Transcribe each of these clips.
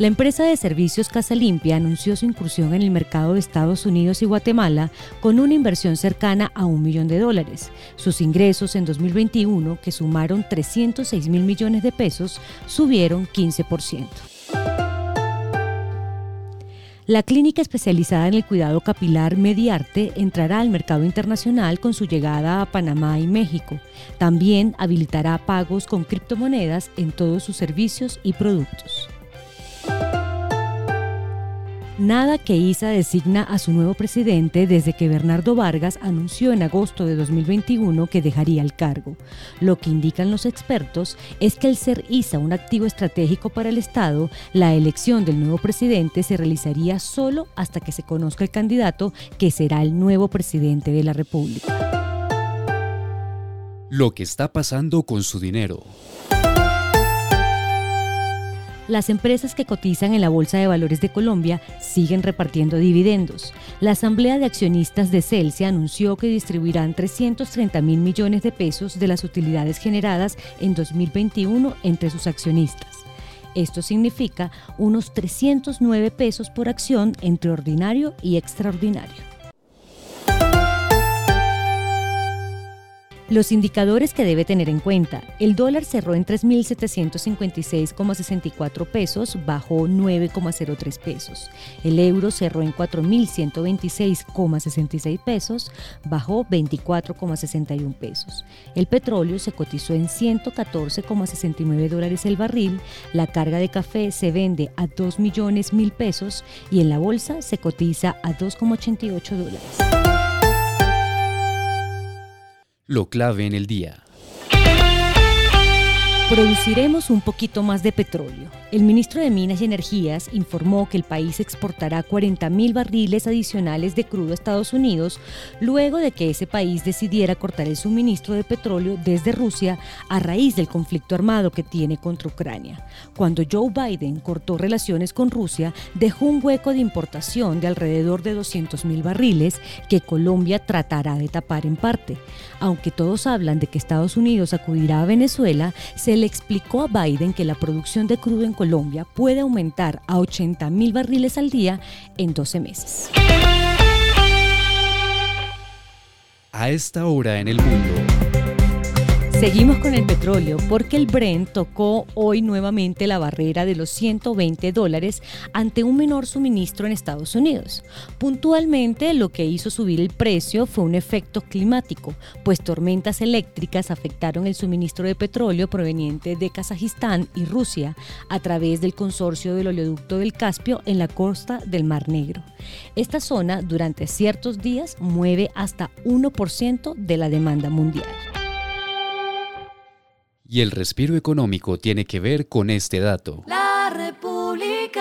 La empresa de servicios Casa Limpia anunció su incursión en el mercado de Estados Unidos y Guatemala con una inversión cercana a un millón de dólares. Sus ingresos en 2021, que sumaron 306 mil millones de pesos, subieron 15%. La clínica especializada en el cuidado capilar Mediarte entrará al mercado internacional con su llegada a Panamá y México. También habilitará pagos con criptomonedas en todos sus servicios y productos. Nada que ISA designa a su nuevo presidente desde que Bernardo Vargas anunció en agosto de 2021 que dejaría el cargo. Lo que indican los expertos es que al ser ISA un activo estratégico para el Estado, la elección del nuevo presidente se realizaría solo hasta que se conozca el candidato que será el nuevo presidente de la República. Lo que está pasando con su dinero. Las empresas que cotizan en la Bolsa de Valores de Colombia siguen repartiendo dividendos. La Asamblea de Accionistas de Celsia anunció que distribuirán 330 mil millones de pesos de las utilidades generadas en 2021 entre sus accionistas. Esto significa unos 309 pesos por acción entre ordinario y extraordinario. Los indicadores que debe tener en cuenta. El dólar cerró en 3.756,64 pesos, bajó 9,03 pesos. El euro cerró en 4.126,66 pesos, bajó 24,61 pesos. El petróleo se cotizó en 114,69 dólares el barril. La carga de café se vende a 2 millones mil pesos y en la bolsa se cotiza a 2,88 dólares lo clave en el día. Produciremos un poquito más de petróleo. El ministro de Minas y Energías informó que el país exportará 40.000 barriles adicionales de crudo a Estados Unidos luego de que ese país decidiera cortar el suministro de petróleo desde Rusia a raíz del conflicto armado que tiene contra Ucrania. Cuando Joe Biden cortó relaciones con Rusia, dejó un hueco de importación de alrededor de 200.000 barriles que Colombia tratará de tapar en parte. Aunque todos hablan de que Estados Unidos acudirá a Venezuela, se le explicó a Biden que la producción de crudo en Colombia puede aumentar a 80 mil barriles al día en 12 meses. A esta hora en el mundo. Seguimos con el petróleo porque el Brent tocó hoy nuevamente la barrera de los 120 dólares ante un menor suministro en Estados Unidos. Puntualmente lo que hizo subir el precio fue un efecto climático, pues tormentas eléctricas afectaron el suministro de petróleo proveniente de Kazajistán y Rusia a través del consorcio del oleoducto del Caspio en la costa del Mar Negro. Esta zona durante ciertos días mueve hasta 1% de la demanda mundial. Y el respiro económico tiene que ver con este dato. La República.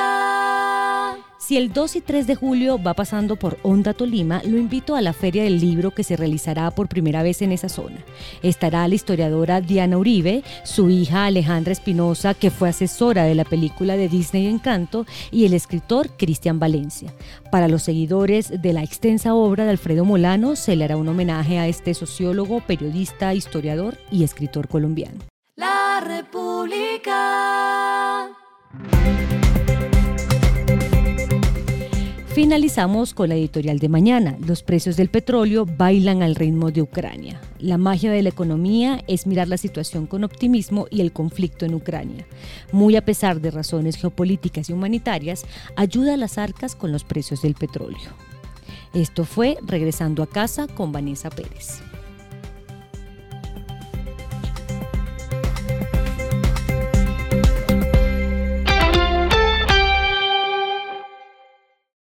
Si el 2 y 3 de julio va pasando por Honda Tolima, lo invito a la Feria del Libro que se realizará por primera vez en esa zona. Estará la historiadora Diana Uribe, su hija Alejandra Espinosa, que fue asesora de la película de Disney Encanto, y el escritor Cristian Valencia. Para los seguidores de la extensa obra de Alfredo Molano, se le hará un homenaje a este sociólogo, periodista, historiador y escritor colombiano. República. Finalizamos con la editorial de mañana. Los precios del petróleo bailan al ritmo de Ucrania. La magia de la economía es mirar la situación con optimismo y el conflicto en Ucrania. Muy a pesar de razones geopolíticas y humanitarias, ayuda a las arcas con los precios del petróleo. Esto fue Regresando a casa con Vanessa Pérez.